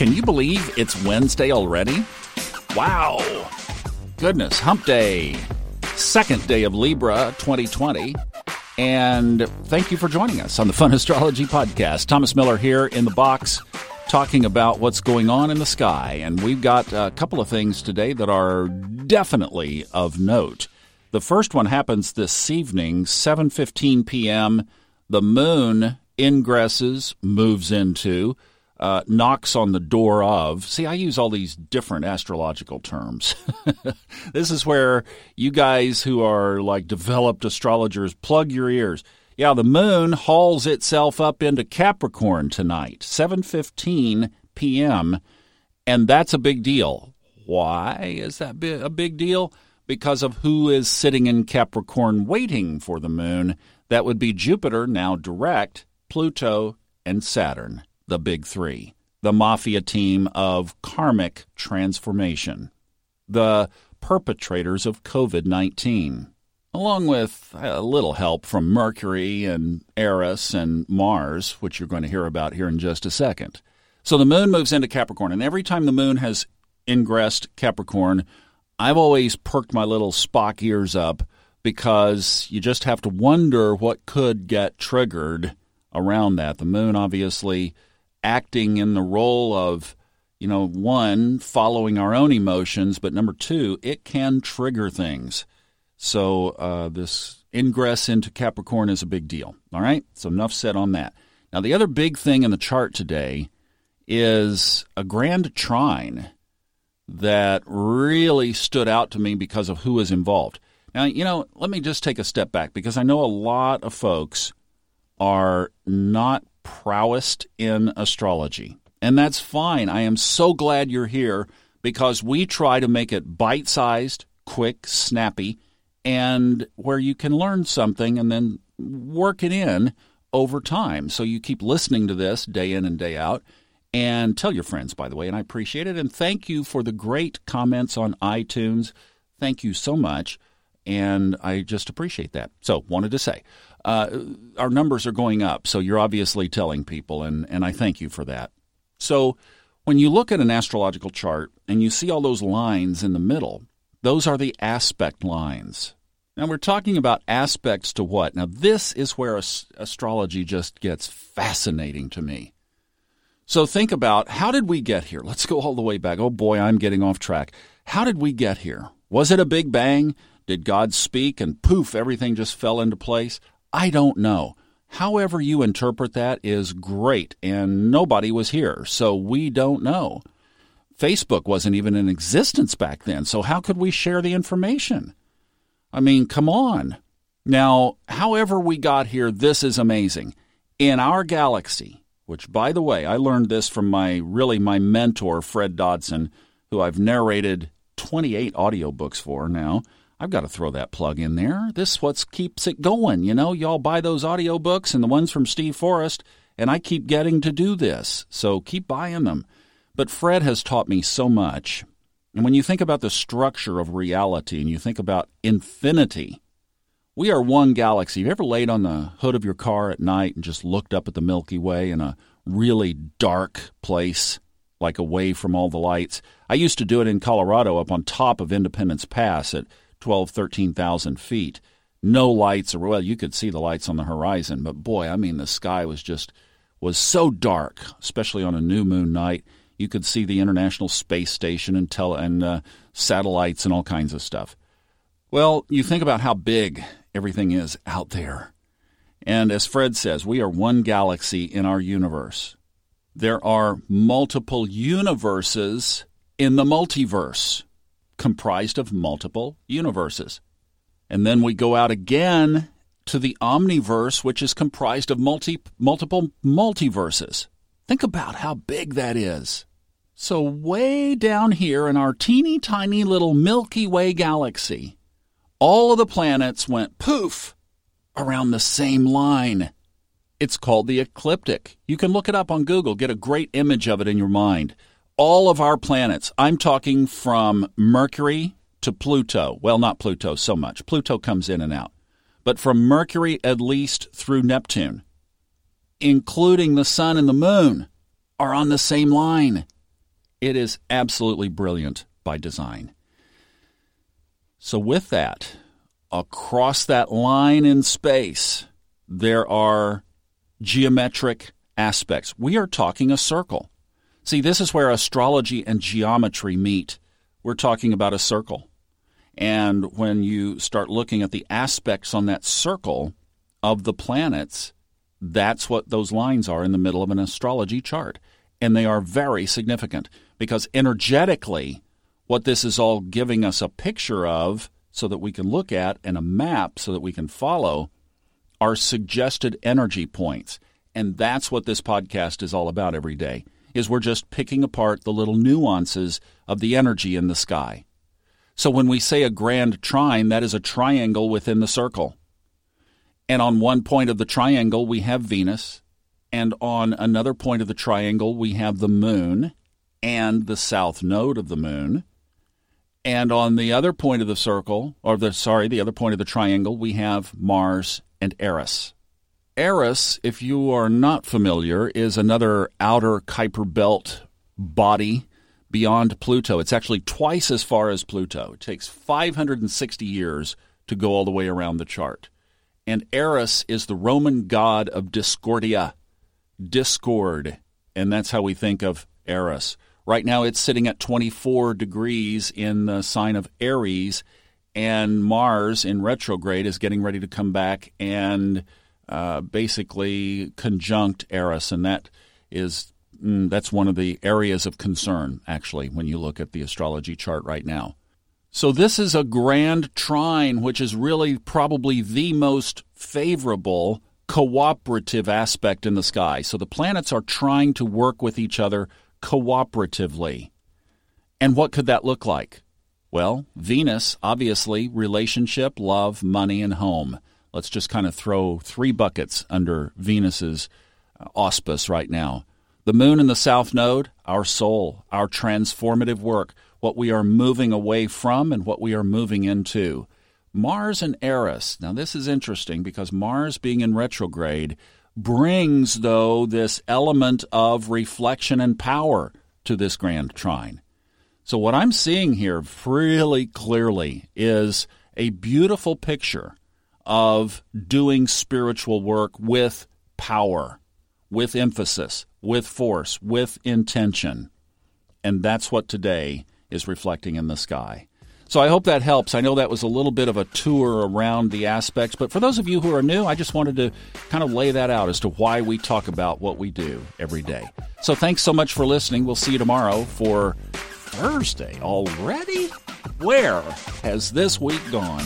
Can you believe it's Wednesday already? Wow! Goodness, hump day. Second day of Libra 2020. And thank you for joining us on the Fun Astrology Podcast. Thomas Miller here in the box talking about what's going on in the sky. And we've got a couple of things today that are definitely of note. The first one happens this evening, 7:15 p.m. The moon ingresses, moves into uh, knocks on the door of. See, I use all these different astrological terms. this is where you guys who are like developed astrologers plug your ears. Yeah, the moon hauls itself up into Capricorn tonight, 7:15 p.m., and that's a big deal. Why is that a big deal? Because of who is sitting in Capricorn waiting for the moon. That would be Jupiter, now direct, Pluto, and Saturn the big three, the mafia team of karmic transformation, the perpetrators of COVID 19, along with a little help from Mercury and Eris and Mars, which you're going to hear about here in just a second. So the moon moves into Capricorn, and every time the moon has ingressed Capricorn, I've always perked my little Spock ears up because you just have to wonder what could get triggered around that. The moon obviously acting in the role of, you know, one, following our own emotions, but number two, it can trigger things. So uh, this ingress into Capricorn is a big deal. All right? So enough said on that. Now, the other big thing in the chart today is a grand trine that really stood out to me because of who is involved. Now, you know, let me just take a step back because I know a lot of folks are not prowess in astrology. And that's fine. I am so glad you're here because we try to make it bite sized, quick, snappy, and where you can learn something and then work it in over time. So you keep listening to this day in and day out. And tell your friends, by the way, and I appreciate it. And thank you for the great comments on iTunes. Thank you so much. And I just appreciate that. So, wanted to say uh, our numbers are going up. So you're obviously telling people, and, and I thank you for that. So when you look at an astrological chart and you see all those lines in the middle, those are the aspect lines. Now we're talking about aspects to what? Now this is where astrology just gets fascinating to me. So think about how did we get here? Let's go all the way back. Oh boy, I'm getting off track. How did we get here? Was it a big bang? Did God speak and poof, everything just fell into place? I don't know. However, you interpret that is great, and nobody was here, so we don't know. Facebook wasn't even in existence back then, so how could we share the information? I mean, come on. Now, however we got here, this is amazing. In our galaxy, which by the way, I learned this from my really my mentor Fred Dodson, who I've narrated 28 audiobooks for now. I've got to throw that plug in there. This is what keeps it going. You know, y'all buy those audiobooks and the ones from Steve Forrest, and I keep getting to do this. So keep buying them. But Fred has taught me so much. And when you think about the structure of reality and you think about infinity, we are one galaxy. Have you ever laid on the hood of your car at night and just looked up at the Milky Way in a really dark place, like away from all the lights? I used to do it in Colorado up on top of Independence Pass at 12, 13,000 feet. No lights, or well, you could see the lights on the horizon, but boy, I mean, the sky was just was so dark, especially on a new moon night. You could see the International Space Station and tele- and uh, satellites and all kinds of stuff. Well, you think about how big everything is out there. And as Fred says, we are one galaxy in our universe. There are multiple universes in the multiverse comprised of multiple universes. And then we go out again to the omniverse, which is comprised of multi, multiple multiverses. Think about how big that is. So, way down here in our teeny tiny little Milky Way galaxy, all of the planets went poof around the same line. It's called the ecliptic. You can look it up on Google, get a great image of it in your mind all of our planets, I'm talking from Mercury to Pluto. Well, not Pluto so much. Pluto comes in and out. But from Mercury at least through Neptune, including the sun and the moon, are on the same line. It is absolutely brilliant by design. So, with that, across that line in space, there are geometric aspects. We are talking a circle. See, this is where astrology and geometry meet. We're talking about a circle. And when you start looking at the aspects on that circle of the planets, that's what those lines are in the middle of an astrology chart. And they are very significant because energetically, what this is all giving us a picture of so that we can look at and a map so that we can follow are suggested energy points. And that's what this podcast is all about every day. Is we're just picking apart the little nuances of the energy in the sky. So when we say a grand trine, that is a triangle within the circle. And on one point of the triangle, we have Venus. And on another point of the triangle, we have the moon and the south node of the moon. And on the other point of the circle, or the sorry, the other point of the triangle, we have Mars and Eris. Eris, if you are not familiar, is another outer Kuiper belt body beyond Pluto. It's actually twice as far as Pluto. It takes 560 years to go all the way around the chart. And Eris is the Roman god of discordia, discord. And that's how we think of Eris. Right now, it's sitting at 24 degrees in the sign of Aries, and Mars in retrograde is getting ready to come back and uh, basically conjunct Eris, and that is mm, that's one of the areas of concern actually when you look at the astrology chart right now. So this is a grand trine, which is really probably the most favorable cooperative aspect in the sky. So the planets are trying to work with each other cooperatively. And what could that look like? Well, Venus, obviously, relationship, love, money, and home. Let's just kind of throw three buckets under Venus's uh, auspice right now. The moon in the south node, our soul, our transformative work, what we are moving away from and what we are moving into. Mars and Eris. Now, this is interesting because Mars being in retrograde brings, though, this element of reflection and power to this grand trine. So, what I'm seeing here really clearly is a beautiful picture of doing spiritual work with power, with emphasis, with force, with intention. And that's what today is reflecting in the sky. So I hope that helps. I know that was a little bit of a tour around the aspects, but for those of you who are new, I just wanted to kind of lay that out as to why we talk about what we do every day. So thanks so much for listening. We'll see you tomorrow for Thursday already. Where has this week gone?